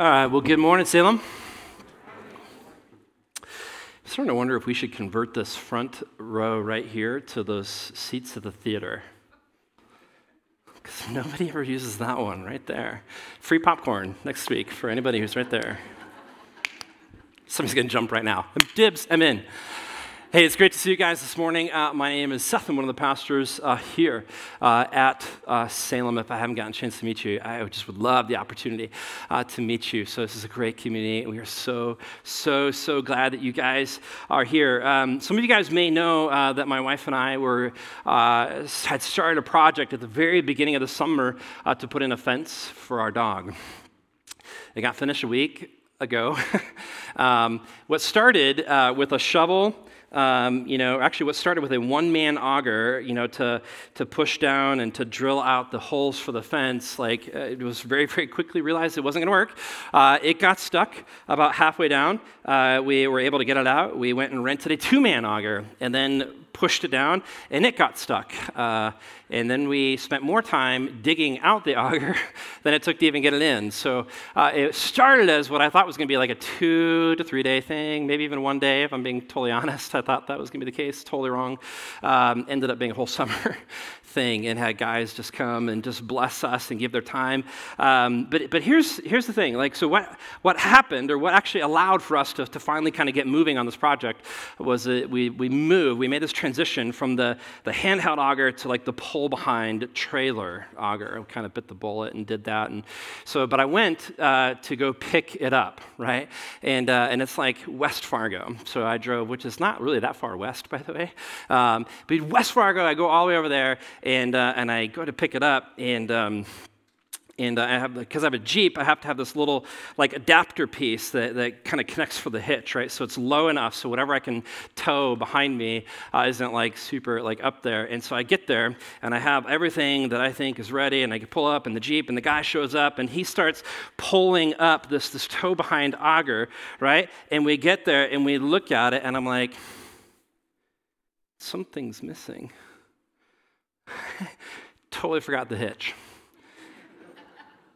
All right, well, good morning, Salem. I'm starting to wonder if we should convert this front row right here to those seats of the theater. Because nobody ever uses that one right there. Free popcorn next week for anybody who's right there. Somebody's going to jump right now. Dibs, I'm in. Hey, it's great to see you guys this morning. Uh, my name is Seth. I'm one of the pastors uh, here uh, at uh, Salem. If I haven't gotten a chance to meet you, I just would love the opportunity uh, to meet you. So, this is a great community. We are so, so, so glad that you guys are here. Um, some of you guys may know uh, that my wife and I were had started a project at the very beginning of the summer to put in a fence for our dog. It got finished a week ago. um, what started with a shovel um, you know, actually what started with a one-man auger, you know, to, to push down and to drill out the holes for the fence, like uh, it was very, very quickly realized it wasn't going to work. Uh, it got stuck about halfway down. Uh, we were able to get it out. We went and rented a two-man auger and then pushed it down, and it got stuck. Uh, and then we spent more time digging out the auger than it took to even get it in. So uh, it started as what I thought was going to be like a two to three day thing, maybe even one day, if I'm being totally honest. I thought that was going to be the case, totally wrong. Um, ended up being a whole summer thing and had guys just come and just bless us and give their time. Um, but but here's, here's the thing like, so what, what happened, or what actually allowed for us to, to finally kind of get moving on this project was that we, we moved, we made this transition from the, the handheld auger to like the pull behind trailer auger. We kind of bit the bullet and did that. And so, but I went uh, to go pick it up, right? And, uh, and it's like West Fargo. So I drove, which is not really that far west, by the way. Um, but West Fargo, I go all the way over there and, uh, and I go to pick it up, and um, and I have because I have a Jeep, I have to have this little like adapter piece that, that kind of connects for the hitch, right? So it's low enough so whatever I can tow behind me uh, isn't like super like up there. And so I get there and I have everything that I think is ready, and I can pull up in the Jeep, and the guy shows up and he starts pulling up this this tow behind auger, right? And we get there and we look at it, and I'm like, something's missing. totally forgot the hitch.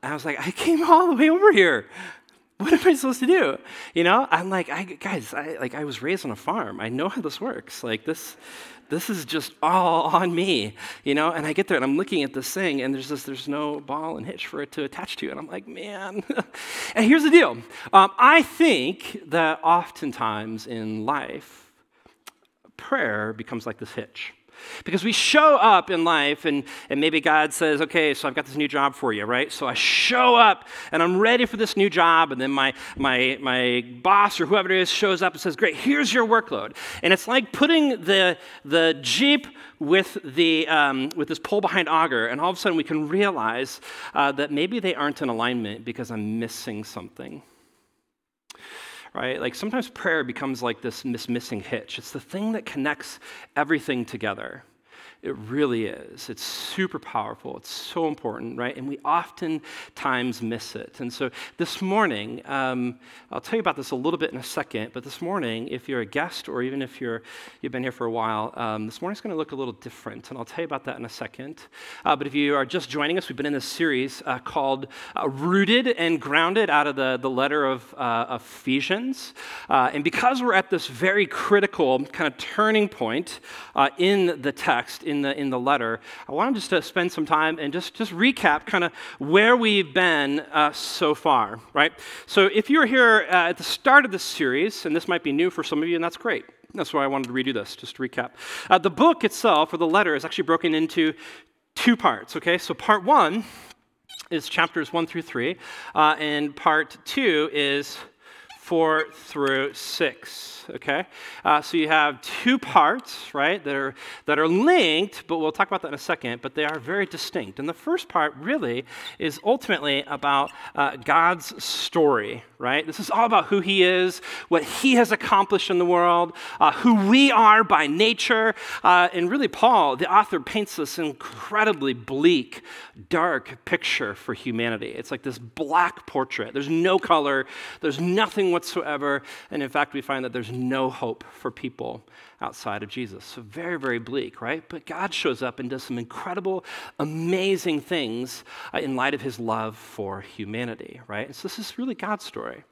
I was like, I came all the way over here. What am I supposed to do? You know, I'm like, I, guys, I, like I was raised on a farm. I know how this works. Like this, this is just all on me, you know. And I get there and I'm looking at this thing, and there's this, there's no ball and hitch for it to attach to, and I'm like, man. and here's the deal. Um, I think that oftentimes in life, prayer becomes like this hitch. Because we show up in life, and, and maybe God says, okay, so I've got this new job for you, right? So I show up and I'm ready for this new job, and then my, my, my boss or whoever it is shows up and says, great, here's your workload. And it's like putting the, the Jeep with, the, um, with this pull behind auger, and all of a sudden we can realize uh, that maybe they aren't in alignment because I'm missing something right? Like sometimes prayer becomes like this missing hitch. It's the thing that connects everything together. It really is. It's super powerful. It's so important, right? And we oftentimes miss it. And so this morning, um, I'll tell you about this a little bit in a second, but this morning, if you're a guest or even if you're, you've been here for a while, um, this morning's going to look a little different. And I'll tell you about that in a second. Uh, but if you are just joining us, we've been in this series uh, called uh, Rooted and Grounded out of the, the letter of uh, Ephesians. Uh, and because we're at this very critical kind of turning point uh, in the text, the, in the letter, I want to just to spend some time and just, just recap kind of where we've been uh, so far, right? So if you're here uh, at the start of this series, and this might be new for some of you, and that's great. That's why I wanted to redo this, just to recap. Uh, the book itself, or the letter, is actually broken into two parts, okay? So part one is chapters one through three, uh, and part two is four through six okay? Uh, so you have two parts, right, that are, that are linked, but we'll talk about that in a second, but they are very distinct. And the first part really is ultimately about uh, God's story, right? This is all about who He is, what He has accomplished in the world, uh, who we are by nature. Uh, and really, Paul, the author, paints this incredibly bleak, dark picture for humanity. It's like this black portrait. There's no color, there's nothing whatsoever. And in fact, we find that there's no hope for people outside of Jesus. So, very, very bleak, right? But God shows up and does some incredible, amazing things uh, in light of his love for humanity, right? And so, this is really God's story.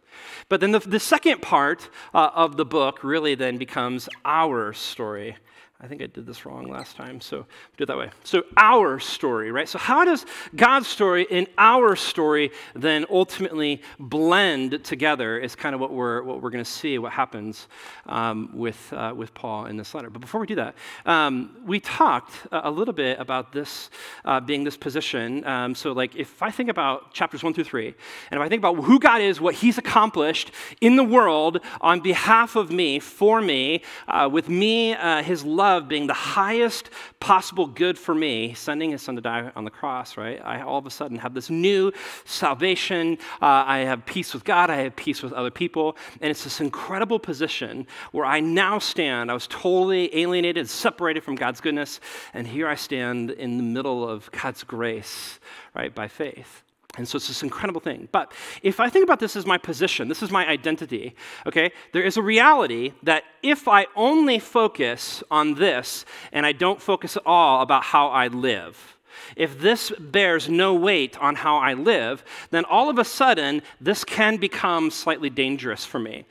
But then the, the second part uh, of the book really then becomes our story I think I did this wrong last time, so do it that way. So, our story, right? So, how does God's story and our story then ultimately blend together is kind of what we're, what we're going to see, what happens um, with, uh, with Paul in this letter. But before we do that, um, we talked a little bit about this uh, being this position. Um, so, like, if I think about chapters one through three, and if I think about who God is, what he's accomplished in the world on behalf of me, for me, uh, with me, uh, his love love being the highest possible good for me, sending his son to die on the cross, right? I all of a sudden have this new salvation. Uh, I have peace with God. I have peace with other people. And it's this incredible position where I now stand. I was totally alienated, separated from God's goodness. And here I stand in the middle of God's grace, right, by faith. And so it's this incredible thing. But if I think about this as my position, this is my identity, okay, there is a reality that if I only focus on this and I don't focus at all about how I live, if this bears no weight on how I live, then all of a sudden this can become slightly dangerous for me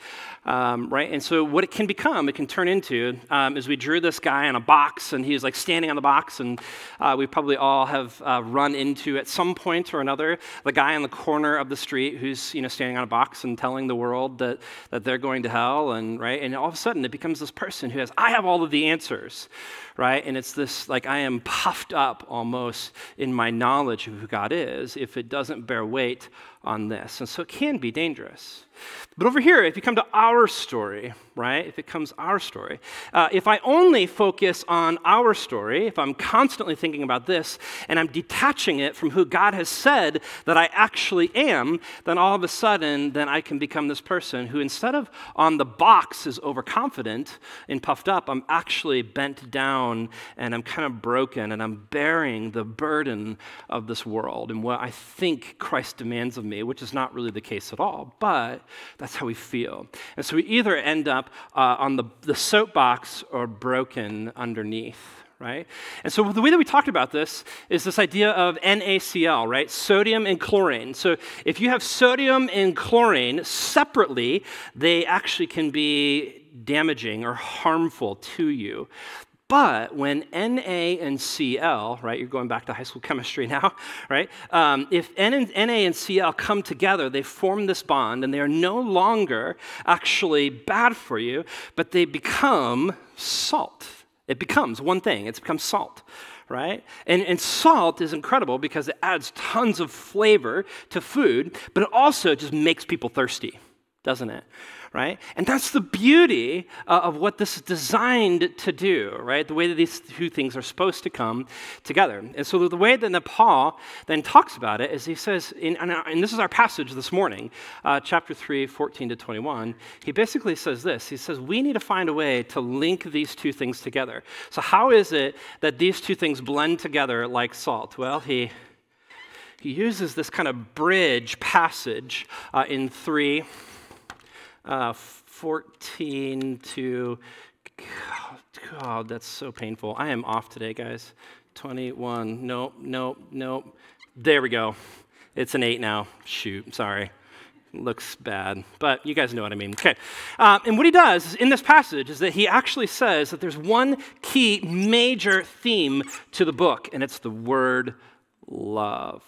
um, right? And so what it can become, it can turn into, um, is we drew this guy on a box, and he's like standing on the box, and uh, we probably all have uh, run into at some point or another the guy on the corner of the street who's you know standing on a box and telling the world that that they're going to hell, and right, and all of a sudden it becomes this person who has, I have all of the answers, right? And it's this like I am puffed up almost in my knowledge of who God is if it doesn't bear weight on this. And so it can be dangerous. But over here, if you come to our story, right, if it comes our story, uh, if I only focus on our story, if I'm constantly thinking about this and I'm detaching it from who God has said that I actually am, then all of a sudden, then I can become this person who instead of on the box is overconfident and puffed up, I'm actually bent down and I'm kind of broken and I'm bearing the burden of this world and what I think Christ demands of me, which is not really the case at all. But that's how we feel. And so we either end up uh, on the, the soapbox or broken underneath right? And so the way that we talked about this is this idea of NaCl, right? Sodium and chlorine. So if you have sodium and chlorine separately, they actually can be damaging or harmful to you. But when Na and Cl, right, you're going back to high school chemistry now, right? Um, if N and, Na and Cl come together, they form this bond and they are no longer actually bad for you, but they become salt. It becomes one thing, it's become salt right? And, and salt is incredible because it adds tons of flavor to food, but it also just makes people thirsty, doesn't it? Right? And that's the beauty uh, of what this is designed to do, right? The way that these two things are supposed to come together. And so the way that Paul then talks about it is he says, in, and this is our passage this morning, uh, chapter 3, 14 to 21, he basically says this. He says, we need to find a way to link these two things together. So how is it that these two things blend together like salt? Well, he he uses this kind of bridge passage uh, in 3 uh, 14 to, God, that's so painful. I am off today, guys. 21, nope, nope, nope. There we go. It's an 8 now. Shoot, sorry. Looks bad, but you guys know what I mean. Okay. Uh, and what he does in this passage is that he actually says that there's one key major theme to the book, and it's the word love.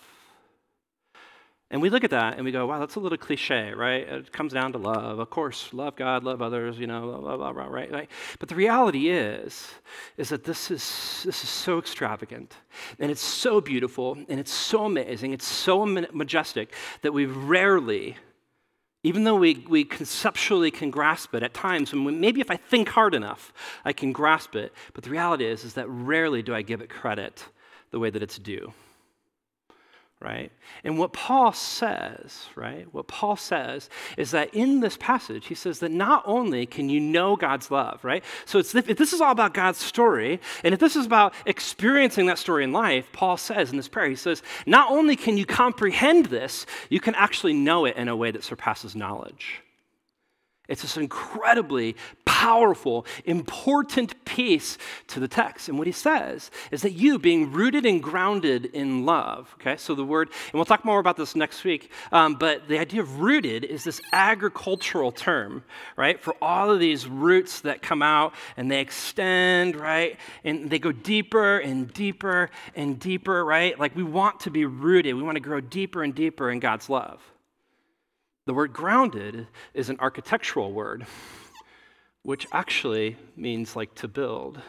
And we look at that and we go, wow, that's a little cliche, right? It comes down to love. Of course, love God, love others, you know, blah, blah, blah, right? right? But the reality is, is that this is, this is so extravagant and it's so beautiful and it's so amazing, it's so majestic that we rarely, even though we, we conceptually can grasp it at times, and maybe if I think hard enough, I can grasp it. But the reality is, is that rarely do I give it credit the way that it's due right? And what Paul says, right? What Paul says is that in this passage, he says that not only can you know God's love, right? So it's, if this is all about God's story, and if this is about experiencing that story in life, Paul says in this prayer, he says, not only can you comprehend this, you can actually know it in a way that surpasses knowledge. It's this incredibly powerful, important piece to the text. And what he says is that you, being rooted and grounded in love, okay, so the word, and we'll talk more about this next week, um, but the idea of rooted is this agricultural term, right, for all of these roots that come out and they extend, right, and they go deeper and deeper and deeper, right? Like we want to be rooted, we want to grow deeper and deeper in God's love. The word grounded is an architectural word, which actually means like to build.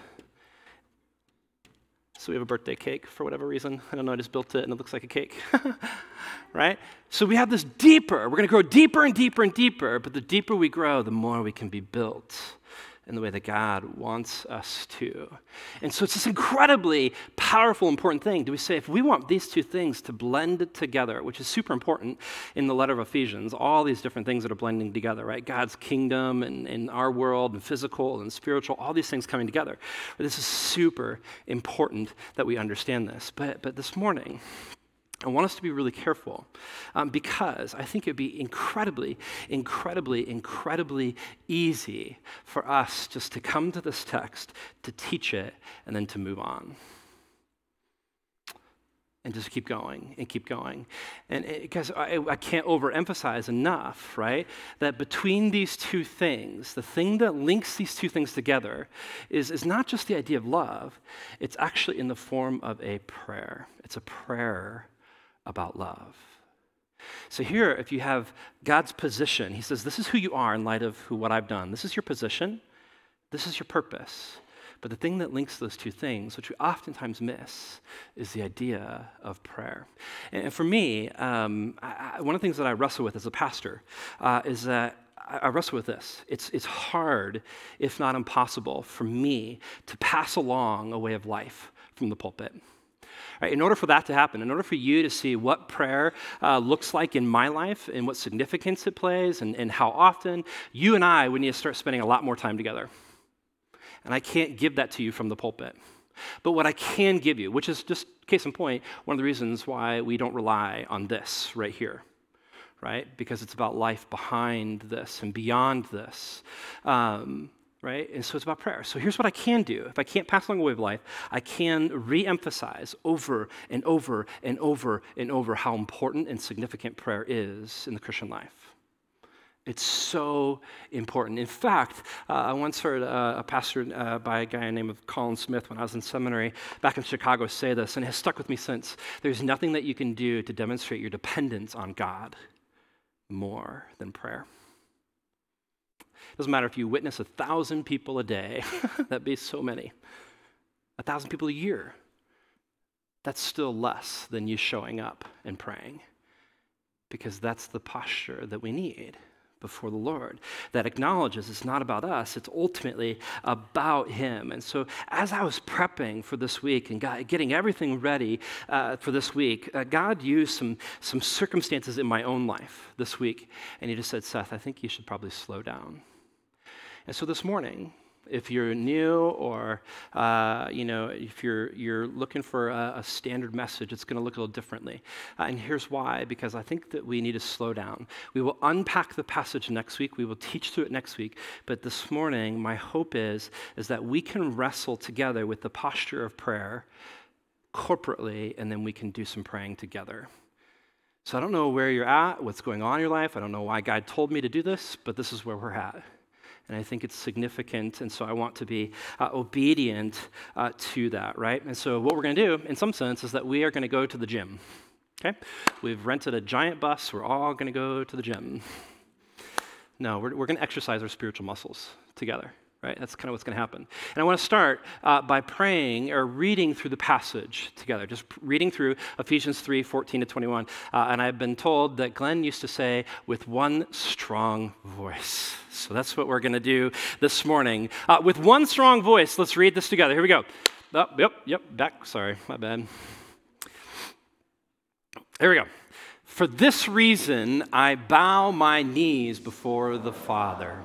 So we have a birthday cake for whatever reason. I don't know, I just built it and it looks like a cake. right? So we have this deeper. We're going to grow deeper and deeper and deeper, but the deeper we grow, the more we can be built in the way that God wants us to. And so it's this incredibly powerful, important thing. Do we say if we want these two things to blend together, which is super important in the letter of Ephesians, all these different things that are blending together, right? God's kingdom and, and our world and physical and spiritual, all these things coming together. This is super important that we understand this. But, but this morning, I want us to be really careful um, because I think it'd be incredibly, incredibly, incredibly easy for us just to come to this text, to teach it, and then to move on. And just keep going and keep going. And because I, I can't overemphasize enough, right, that between these two things, the thing that links these two things together is, is not just the idea of love, it's actually in the form of a prayer. It's a prayer about love. So here, if you have God's position, he says, This is who you are in light of who, what I've done. This is your position. This is your purpose. But the thing that links those two things, which we oftentimes miss, is the idea of prayer. And for me, um, I, one of the things that I wrestle with as a pastor uh, is that I wrestle with this. It's, it's hard, if not impossible, for me to pass along a way of life from the pulpit. Right, in order for that to happen, in order for you to see what prayer uh, looks like in my life and what significance it plays and, and how often, you and I would need to start spending a lot more time together. And I can't give that to you from the pulpit. But what I can give you, which is just case in point, one of the reasons why we don't rely on this right here right? Because it's about life behind this and beyond this. Um, right? And so it's about prayer. So here's what I can do. If I can't pass along a way of life, I can re emphasize over and over and over and over how important and significant prayer is in the Christian life. It's so important. In fact, uh, I once heard uh, a pastor uh, by a guy named Colin Smith when I was in seminary back in Chicago say this, and it has stuck with me since. There's nothing that you can do to demonstrate your dependence on God more than prayer. Doesn't matter if you witness a thousand people a day, that'd be so many. A thousand people a year. That's still less than you showing up and praying because that's the posture that we need before the Lord that acknowledges it's not about us, it's ultimately about Him. And so, as I was prepping for this week and getting everything ready uh, for this week, uh, God used some, some circumstances in my own life this week, and He just said, Seth, I think you should probably slow down. And so this morning, if you're new or uh, you know if you're you're looking for a, a standard message it's going to look a little differently. Uh, and here's why because i think that we need to slow down. We will unpack the passage next week. We will teach through it next week. But this morning my hope is is that we can wrestle together with the posture of prayer corporately and then we can do some praying together. So i don't know where you're at what's going on in your life. I don't know why god told me to do this but this is where we're at and I think it's significant, and so I want to be uh, obedient uh, to that, right? And so, what we're going to do, in some sense, is that we are going to go to the gym. Okay? We've rented a giant bus. We're all going to go to the gym. No, we're, we're going to exercise our spiritual muscles together right? That's kind of what's going to happen. And I want to start uh, by praying or reading through the passage together, just reading through Ephesians 3 14 to 21. Uh, and I've been told that Glenn used to say, with one strong voice. So that's what we're going to do this morning. Uh, with one strong voice, let's read this together. Here we go. Oh, yep, yep, back. Sorry, my bad. Here we go. For this reason, I bow my knees before the Father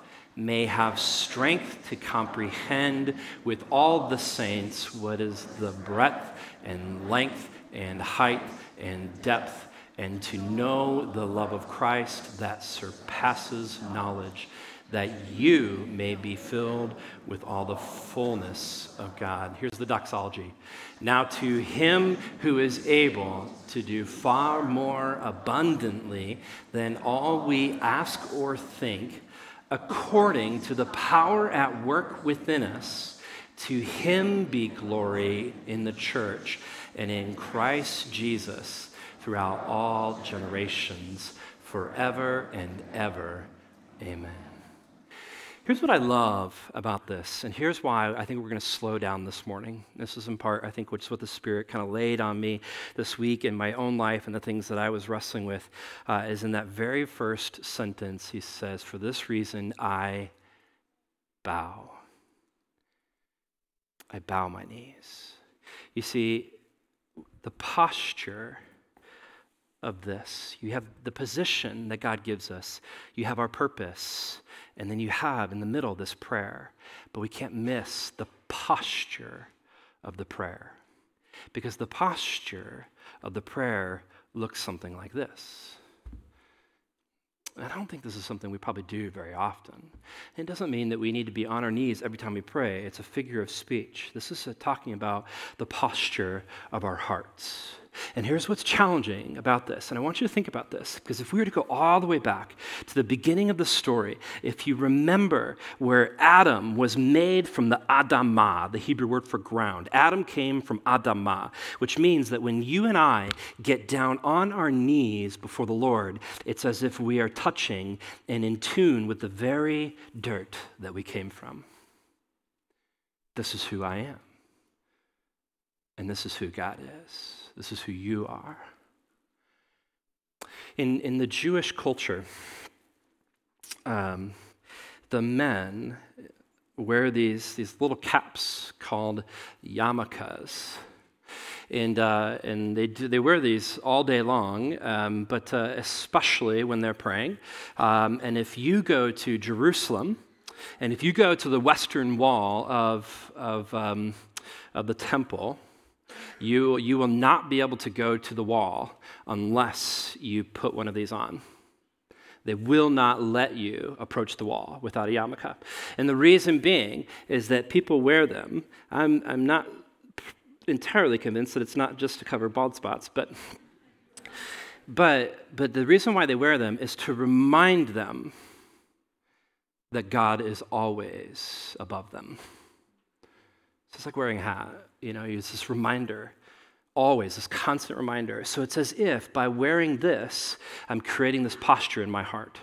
may have strength to comprehend with all the saints what is the breadth and length and height and depth, and to know the love of Christ that surpasses knowledge, that you may be filled with all the fullness of God. Here's the doxology. Now, to him who is able to do far more abundantly than all we ask or think, according to the power at work within us, to him be glory in the church and in Christ Jesus throughout all generations, forever and ever. Amen. Here's what I love about this, and here's why I think we're going to slow down this morning. This is in part, I think, which is what the Spirit kind of laid on me this week in my own life and the things that I was wrestling with. Uh, is in that very first sentence, he says, For this reason I bow. I bow my knees. You see, the posture of this. You have the position that God gives us, you have our purpose, and then you have in the middle this prayer. But we can't miss the posture of the prayer because the posture of the prayer looks something like this. I don't think this is something we probably do very often. It doesn't mean that we need to be on our knees every time we pray. It's a figure of speech. This is talking about the posture of our hearts. And here's what's challenging about this. And I want you to think about this, because if we were to go all the way back to the beginning of the story, if you remember where Adam was made from the Adamah, the Hebrew word for ground, Adam came from Adamah, which means that when you and I get down on our knees before the Lord, it's as if we are touching and in tune with the very dirt that we came from. This is who I am. And this is who God is. This is who you are. In, in the Jewish culture, um, the men wear these, these little caps called yarmulkes. And, uh, and they, do, they wear these all day long, um, but uh, especially when they're praying. Um, and if you go to Jerusalem, and if you go to the western wall of, of, um, of the temple, you, you will not be able to go to the wall unless you put one of these on. They will not let you approach the wall without a yarmulke. And the reason being is that people wear them. I'm, I'm not entirely convinced that it's not just to cover bald spots, but, but, but the reason why they wear them is to remind them that God is always above them. So It's like wearing a hat. You know, it's this reminder, always, this constant reminder. So it's as if by wearing this, I'm creating this posture in my heart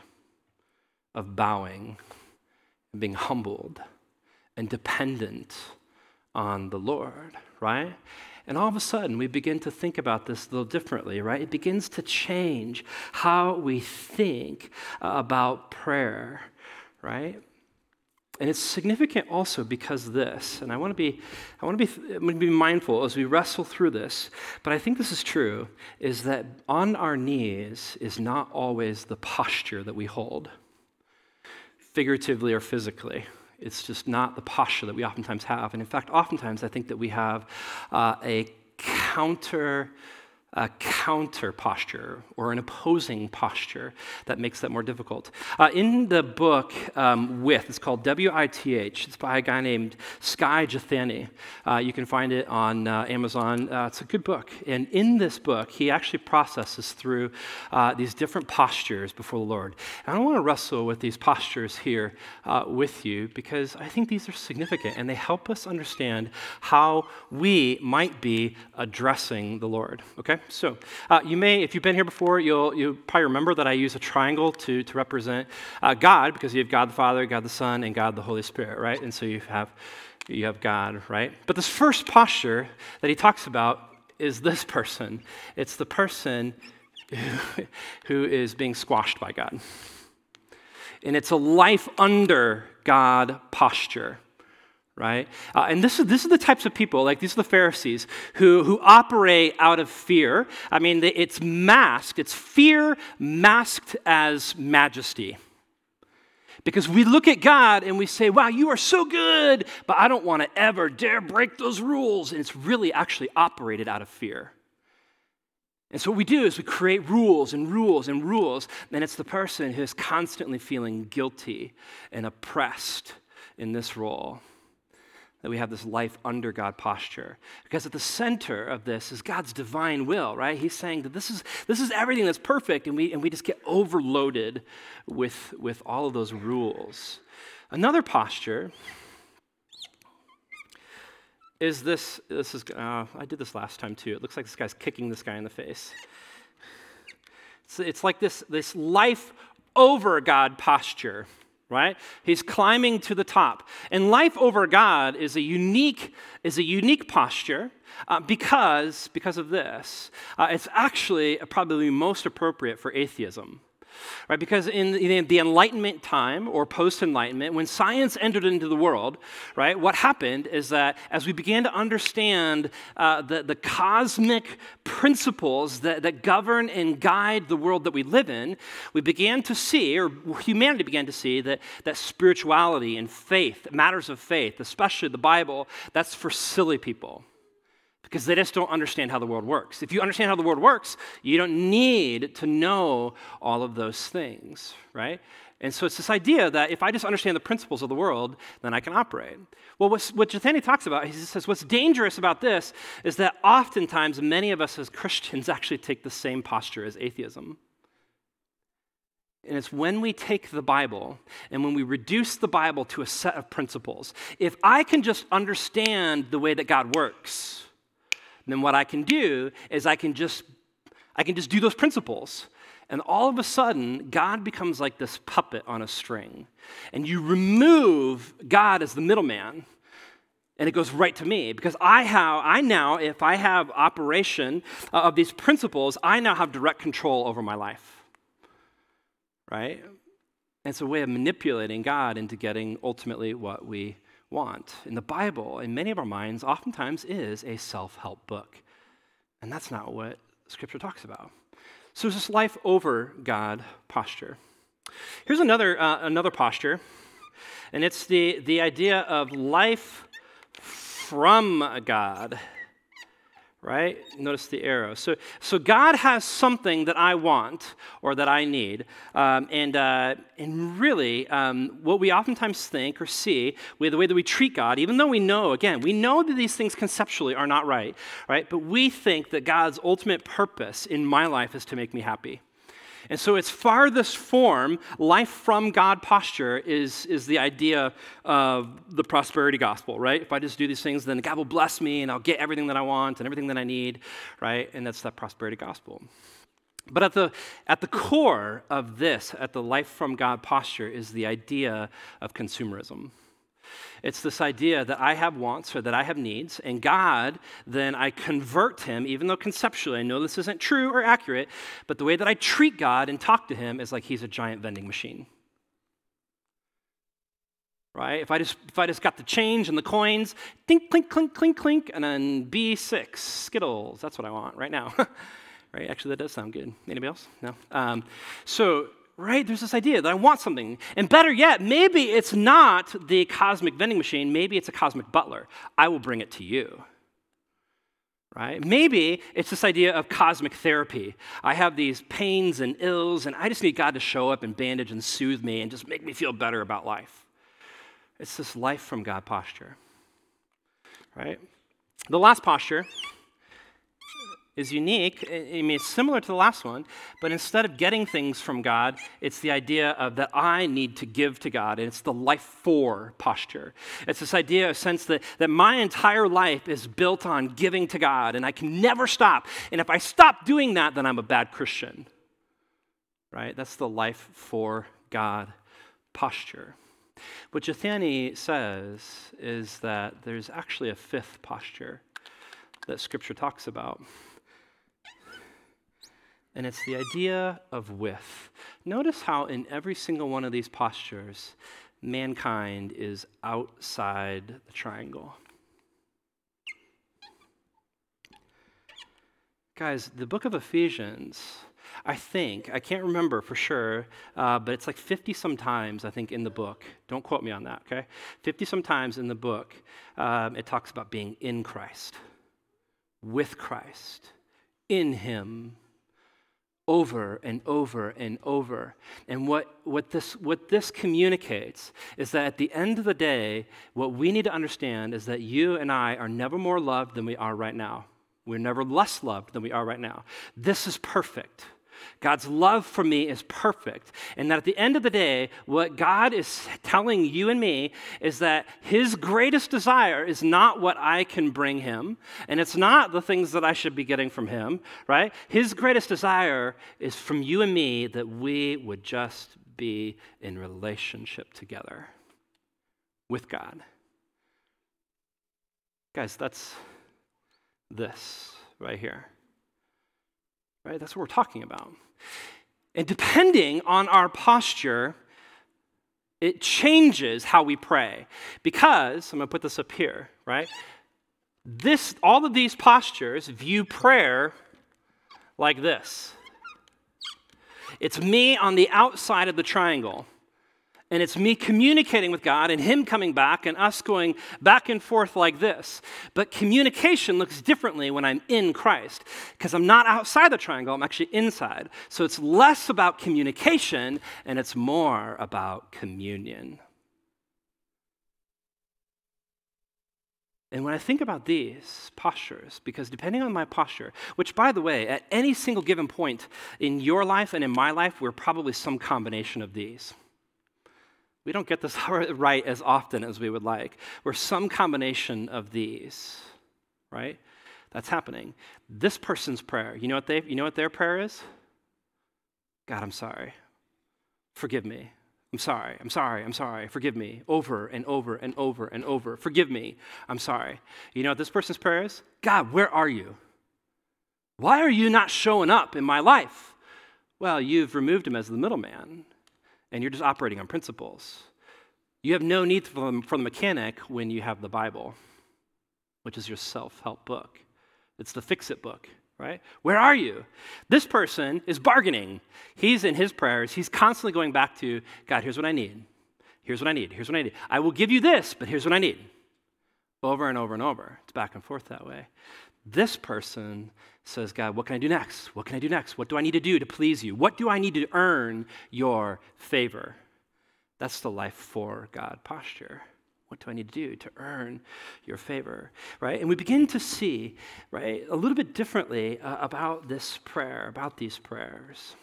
of bowing and being humbled and dependent on the Lord, right? And all of a sudden, we begin to think about this a little differently, right? It begins to change how we think uh, about prayer, right? And it's significant also because this, and I want to be, I want to be, I'm going to be mindful as we wrestle through this, but I think this is true, is that on our knees is not always the posture that we hold, figuratively or physically. It's just not the posture that we oftentimes have. And in fact, oftentimes I think that we have uh, a counter a counter posture or an opposing posture that makes that more difficult. Uh, in the book um, With, it's called W I T H, it's by a guy named Skye Jethani. Uh, you can find it on uh, Amazon. Uh, it's a good book. And in this book, he actually processes through uh, these different postures before the Lord. And I want to wrestle with these postures here uh, with you because I think these are significant and they help us understand how we might be addressing the Lord. Okay? So uh, you may, if you've been here before, you'll, you'll probably remember that I use a triangle to, to represent uh, God because you have God the Father, God the Son, and God the Holy Spirit, right? And so you have, you have God, right? But this first posture that he talks about is this person. It's the person who, who is being squashed by God. And it's a life under God posture right? Uh, and this is, this is the types of people, like these are the Pharisees, who, who operate out of fear. I mean, it's masked, it's fear masked as majesty. Because we look at God and we say, wow, you are so good, but I don't want to ever dare break those rules. And it's really actually operated out of fear. And so what we do is we create rules and rules and rules. And it's the person who is constantly feeling guilty and oppressed in this role that we have this life under God posture. Because at the center of this is God's divine will, right? He's saying that this is, this is everything that's perfect, and we, and we just get overloaded with, with all of those rules. Another posture is this, this is, uh, I did this last time too. It looks like this guy's kicking this guy in the face. It's, it's like this, this life over God posture right? He's climbing to the top. And life over God is a unique, is a unique posture uh, because, because of this. Uh, it's actually probably most appropriate for atheism right? Because in the, Enlightenment time or post Enlightenment, when science entered into the world, right, what happened is that as we began to understand uh, the, the cosmic principles that, that govern and guide the world that we live in, we began to see, or humanity began to see, that, that spirituality and faith, matters of faith, especially the Bible, that's for silly people because they just don't understand how the world works. If you understand how the world works, you don't need to know all of those things, right? And so it's this idea that if I just understand the principles of the world, then I can operate. Well, what Jethani talks about, he says, what's dangerous about this is that oftentimes many of us as Christians actually take the same posture as atheism. And it's when we take the Bible and when we reduce the Bible to a set of principles. If I can just understand the way that God works, then what I can do is I can just I can just do those principles. And all of a sudden, God becomes like this puppet on a string. And you remove God as the middleman, and it goes right to me because I have I now if I have operation uh, of these principles, I now have direct control over my life. Right? And it's a way of manipulating God into getting ultimately what we want. In the Bible, in many of our minds, oftentimes is a self help book. And that's not what Scripture talks about. So it's this life over God posture. Here's another, uh, another posture, and it's the, the idea of life from God right? Notice the arrow. So, so God has something that I want or that I need. Um, and, uh, and really, um, what we oftentimes think or see with the way that we treat God, even though we know, again, we know that these things conceptually are not right, right? But we think that God's ultimate purpose in my life is to make me happy. And so, its farthest form, life from God posture, is, is the idea of the prosperity gospel, right? If I just do these things, then God will bless me and I'll get everything that I want and everything that I need, right? And that's that prosperity gospel. But at the, at the core of this, at the life from God posture, is the idea of consumerism. It's this idea that I have wants or that I have needs, and God, then I convert him, even though conceptually I know this isn't true or accurate, but the way that I treat God and talk to him is like he's a giant vending machine. Right? If I just if I just got the change and the coins, clink, clink, clink, clink, clink, and then B6, Skittles. That's what I want right now. right? Actually, that does sound good. Anybody else? No? Um, so right? There's this idea that I want something. And better yet, maybe it's not the cosmic vending machine, maybe it's a cosmic butler. I will bring it to you. Right? Maybe it's this idea of cosmic therapy. I have these pains and ills, and I just need God to show up and bandage and soothe me and just make me feel better about life. It's this life from God posture. Right? The last posture is unique. I mean, it's similar to the last one, but instead of getting things from God, it's the idea of that I need to give to God, and it's the life for posture. It's this idea, a sense that, that my entire life is built on giving to God, and I can never stop. And if I stop doing that, then I'm a bad Christian. Right? That's the life for God posture. What Jethani says is that there's actually a fifth posture that Scripture talks about and it's the idea of with. Notice how in every single one of these postures, mankind is outside the triangle. Guys, the book of Ephesians, I think, I can't remember for sure, uh, but it's like 50 sometimes, I think, in the book. Don't quote me on that, okay? 50 sometimes in the book, um, it talks about being in Christ, with Christ, in Him, over and over and over. And what, what, this, what this communicates is that at the end of the day, what we need to understand is that you and I are never more loved than we are right now. We're never less loved than we are right now. This is perfect. God's love for me is perfect. And that at the end of the day, what God is telling you and me is that His greatest desire is not what I can bring Him, and it's not the things that I should be getting from Him, right? His greatest desire is from you and me that we would just be in relationship together with God. Guys, that's this right here right? That's what we're talking about. And depending on our posture, it changes how we pray. Because, I'm going to put this up here, right? This, all of these postures view prayer like this. It's me on the outside of the triangle. And it's me communicating with God and Him coming back and us going back and forth like this. But communication looks differently when I'm in Christ because I'm not outside the triangle, I'm actually inside. So it's less about communication and it's more about communion. And when I think about these postures, because depending on my posture, which by the way, at any single given point in your life and in my life, we're probably some combination of these. We don't get this right as often as we would like. We're some combination of these, right? That's happening. This person's prayer, you know what they you know what their prayer is? God, I'm sorry. Forgive me. I'm sorry. I'm sorry. I'm sorry. Forgive me. Over and over and over and over. Forgive me. I'm sorry. You know what this person's prayer is? God, where are you? Why are you not showing up in my life? Well, you've removed him as the middleman and you're just operating on principles. You have no need for the, mechanic when you have the Bible, which is your self help book. It's the fix it book, right? Where are you? This person is bargaining. He's in his prayers, he's constantly going back to God, here's what I need. Here's what I need. Here's what I need. I will give you this, but here's what I need. Over and over and over. It's back and forth that way. This person says, God, what can I do next? What can I do next? What do I need to do to please you? What do I need to earn your favor? That's the life for God posture. What do I need to do to earn your favor? Right? And we begin to see, right, a little bit differently uh, about this prayer, about these prayers.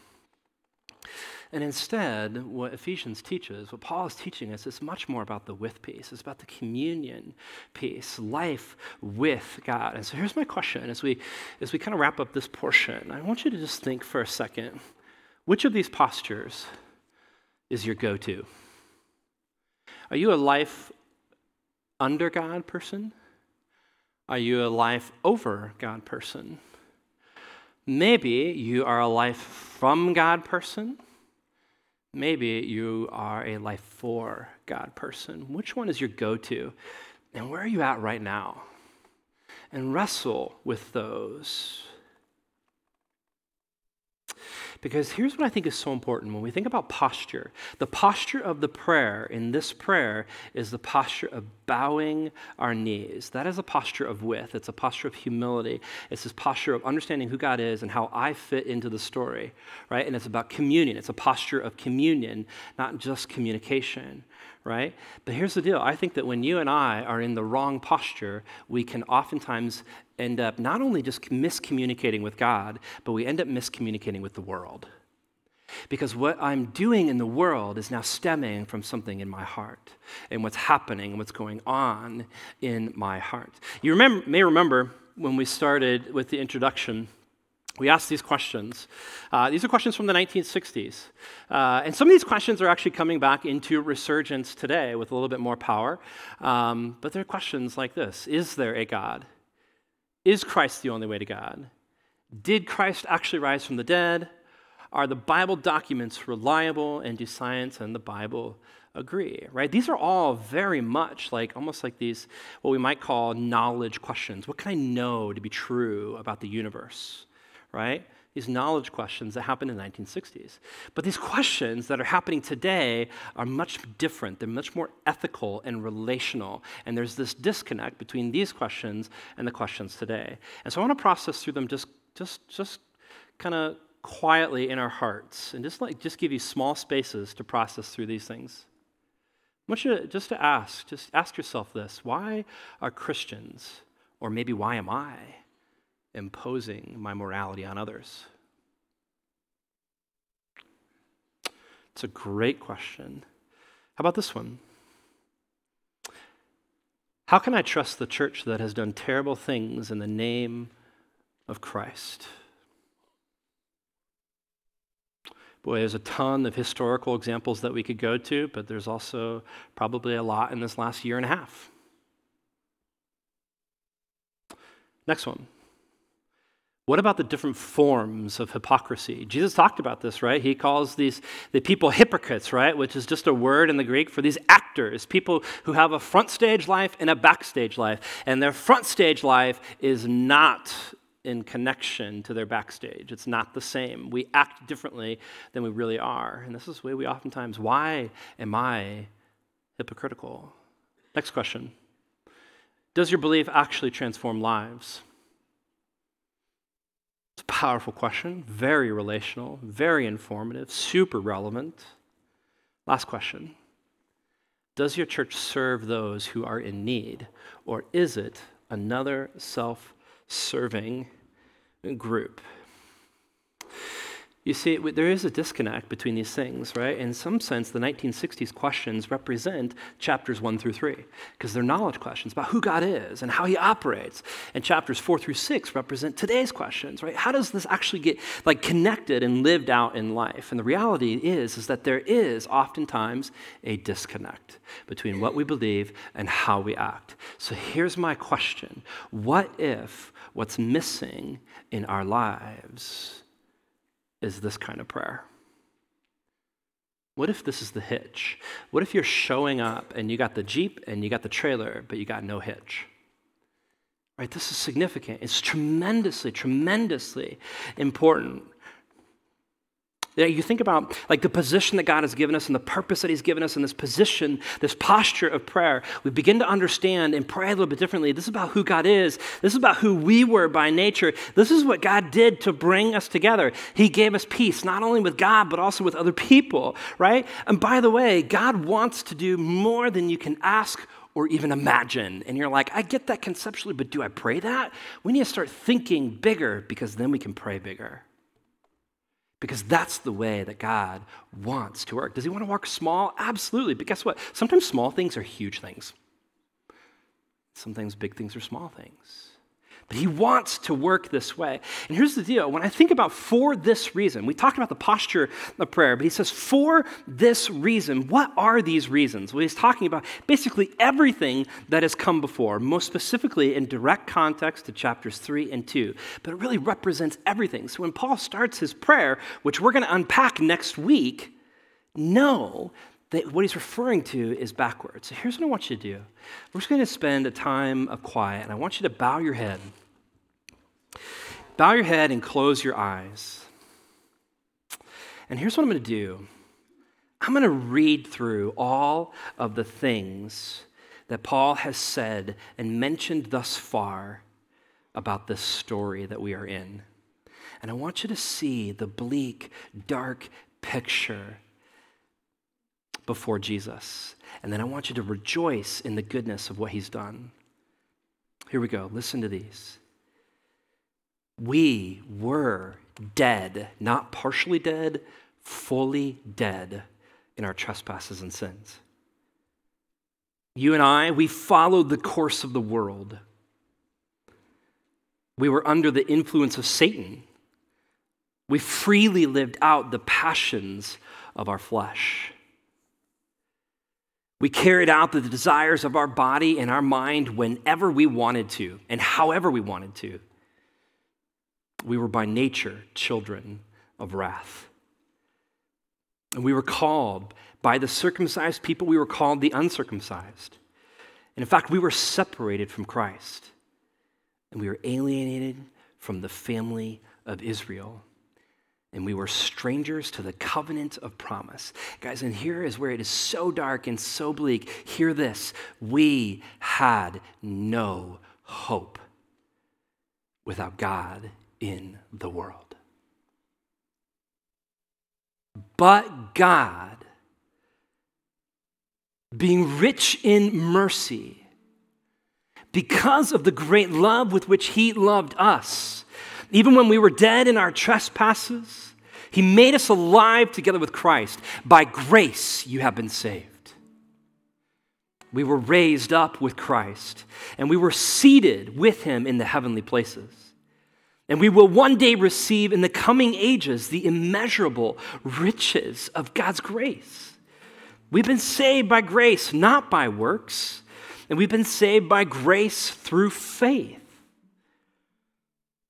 And instead, what Ephesians teaches, what Paul is teaching us, is much more about the with piece. It's about the communion piece, life with God. And so here's my question as we, as we kind of wrap up this portion. I want you to just think for a second which of these postures is your go to? Are you a life under God person? Are you a life over God person? Maybe you are a life from God person. Maybe you are a life for God person. Which one is your go to? And where are you at right now? And wrestle with those. Because here's what I think is so important when we think about posture. The posture of the prayer in this prayer is the posture of bowing our knees. That is a posture of with, it's a posture of humility. It's this posture of understanding who God is and how I fit into the story, right? And it's about communion. It's a posture of communion, not just communication right? But here's the deal I think that when you and I are in the wrong posture, we can oftentimes end up not only just miscommunicating with God, but we end up miscommunicating with the world. Because what I'm doing in the world is now stemming from something in my heart and what's happening and what's going on in my heart. You remember, may remember when we started with the introduction we asked these questions. Uh, these are questions from the 1960s. Uh, and some of these questions are actually coming back into resurgence today with a little bit more power. Um, but they're questions like this Is there a God? Is Christ the only way to God? Did Christ actually rise from the dead? are the Bible documents reliable and do science and the Bible agree, right? These are all very much like almost like these, what we might call knowledge questions. What can I know to be true about the universe, right? These knowledge questions that happened in the 1960s. But these questions that are happening today are much different. They're much more ethical and relational. And there's this disconnect between these questions and the questions today. And so I want to process through them just, just, just kind of quietly in our hearts and just like just give you small spaces to process through these things. I want you to, just to ask, just ask yourself this why are Christians, or maybe why am I, imposing my morality on others? It's a great question. How about this one? How can I trust the church that has done terrible things in the name of Christ? Boy, there's a ton of historical examples that we could go to, but there's also probably a lot in this last year and a half. Next one. What about the different forms of hypocrisy? Jesus talked about this, right? He calls these the people hypocrites, right? Which is just a word in the Greek for these actors, people who have a front stage life and a backstage life. And their front stage life is not in connection to their backstage. It's not the same. We act differently than we really are. And this is the way we oftentimes, why am I hypocritical? Next question Does your belief actually transform lives? It's a powerful question, very relational, very informative, super relevant. Last question Does your church serve those who are in need, or is it another self serving group. You see, there is a disconnect between these things, right? In some sense, the 1960s questions represent chapters one through three, because they're knowledge questions about who God is and how he operates. And chapters four through six represent today's questions, right? How does this actually get like connected and lived out in life? And the reality is, is that there is oftentimes a disconnect between what we believe and how we act. So here's my question. What if what's missing in our lives is this kind of prayer. What if this is the hitch? What if you're showing up and you got the Jeep and you got the trailer, but you got no hitch? Right? This is significant. It's tremendously, tremendously important you think about like the position that God has given us and the purpose that He's given us in this position, this posture of prayer. We begin to understand and pray a little bit differently. This is about who God is. This is about who we were by nature. This is what God did to bring us together. He gave us peace, not only with God, but also with other people, right? And by the way, God wants to do more than you can ask or even imagine. And you're like, I get that conceptually, but do I pray that? We need to start thinking bigger because then we can pray bigger because that's the way that God wants to work. Does He want to work small? Absolutely. But guess what? Sometimes small things are huge things. Sometimes big things are small things. But he wants to work this way. And here's the deal when I think about for this reason, we talked about the posture of prayer, but he says, for this reason. What are these reasons? Well, he's talking about basically everything that has come before, most specifically in direct context to chapters 3 and 2. But it really represents everything. So when Paul starts his prayer, which we're going to unpack next week, know that what he's referring to is backwards. So here's what I want you to do. We're just going to spend a time of quiet, and I want you to bow your head. Bow your head and close your eyes. And here's what I'm going to do I'm going to read through all of the things that Paul has said and mentioned thus far about this story that we are in. And I want you to see the bleak, dark picture before Jesus. And then I want you to rejoice in the goodness of what he's done. Here we go. Listen to these. We were dead, not partially dead, fully dead in our trespasses and sins. You and I, we followed the course of the world. We were under the influence of Satan. We freely lived out the passions of our flesh. We carried out the desires of our body and our mind whenever we wanted to and however we wanted to. We were by nature children of wrath. And we were called by the circumcised people, we were called the uncircumcised. And in fact, we were separated from Christ. And we were alienated from the family of Israel. And we were strangers to the covenant of promise. Guys, and here is where it is so dark and so bleak. Hear this we had no hope without God in the world. But God, being rich in mercy, because of the great love with which He loved us, even when we were dead in our trespasses, He made us alive together with Christ. By grace, you have been saved. We were raised up with Christ, and we were seated with Him in the heavenly places. And we will one day receive in the coming ages the immeasurable riches of God's grace. We've been saved by grace, not by works, and we've been saved by grace through faith.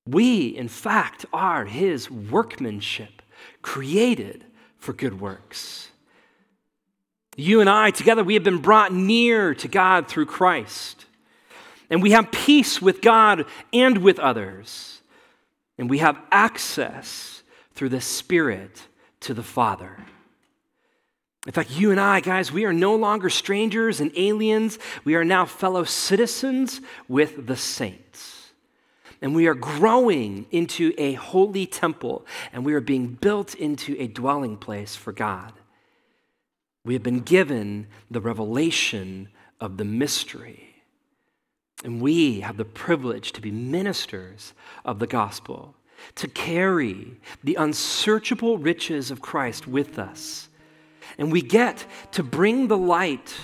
We, in fact, are His workmanship, created for good works. You and I, together, we have been brought near to God through Christ. And we have peace with God and with others. And we have access through the Spirit to the Father. In fact, you and I, guys, we are no longer strangers and aliens. We are now fellow citizens with the saints. And we are growing into a holy temple, and we are being built into a dwelling place for God. We have been given the revelation of the mystery and we have the privilege to be ministers of the gospel, to carry the unsearchable riches of Christ with us. And we get to bring the light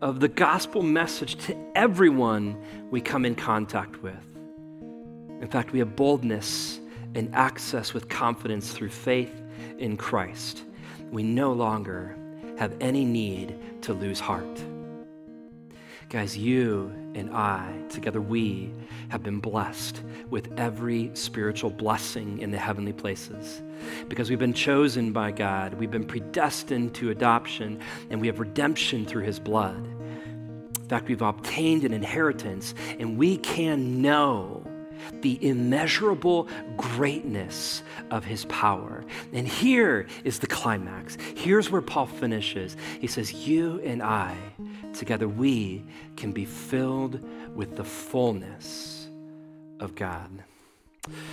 of the gospel message to everyone we come in contact with. In fact, we have boldness and access with confidence through faith in Christ. We no longer have any need to lose heart. Guys, you and I, together, we have been blessed with every spiritual blessing in the heavenly places. Because we've been chosen by God, we've been predestined to adoption, and we have redemption through his blood. In fact, we've obtained an inheritance, and we can know the immeasurable greatness of his power. And here is the climax. Here's where Paul finishes. He says, You and I, together, we can be filled with the fullness of God.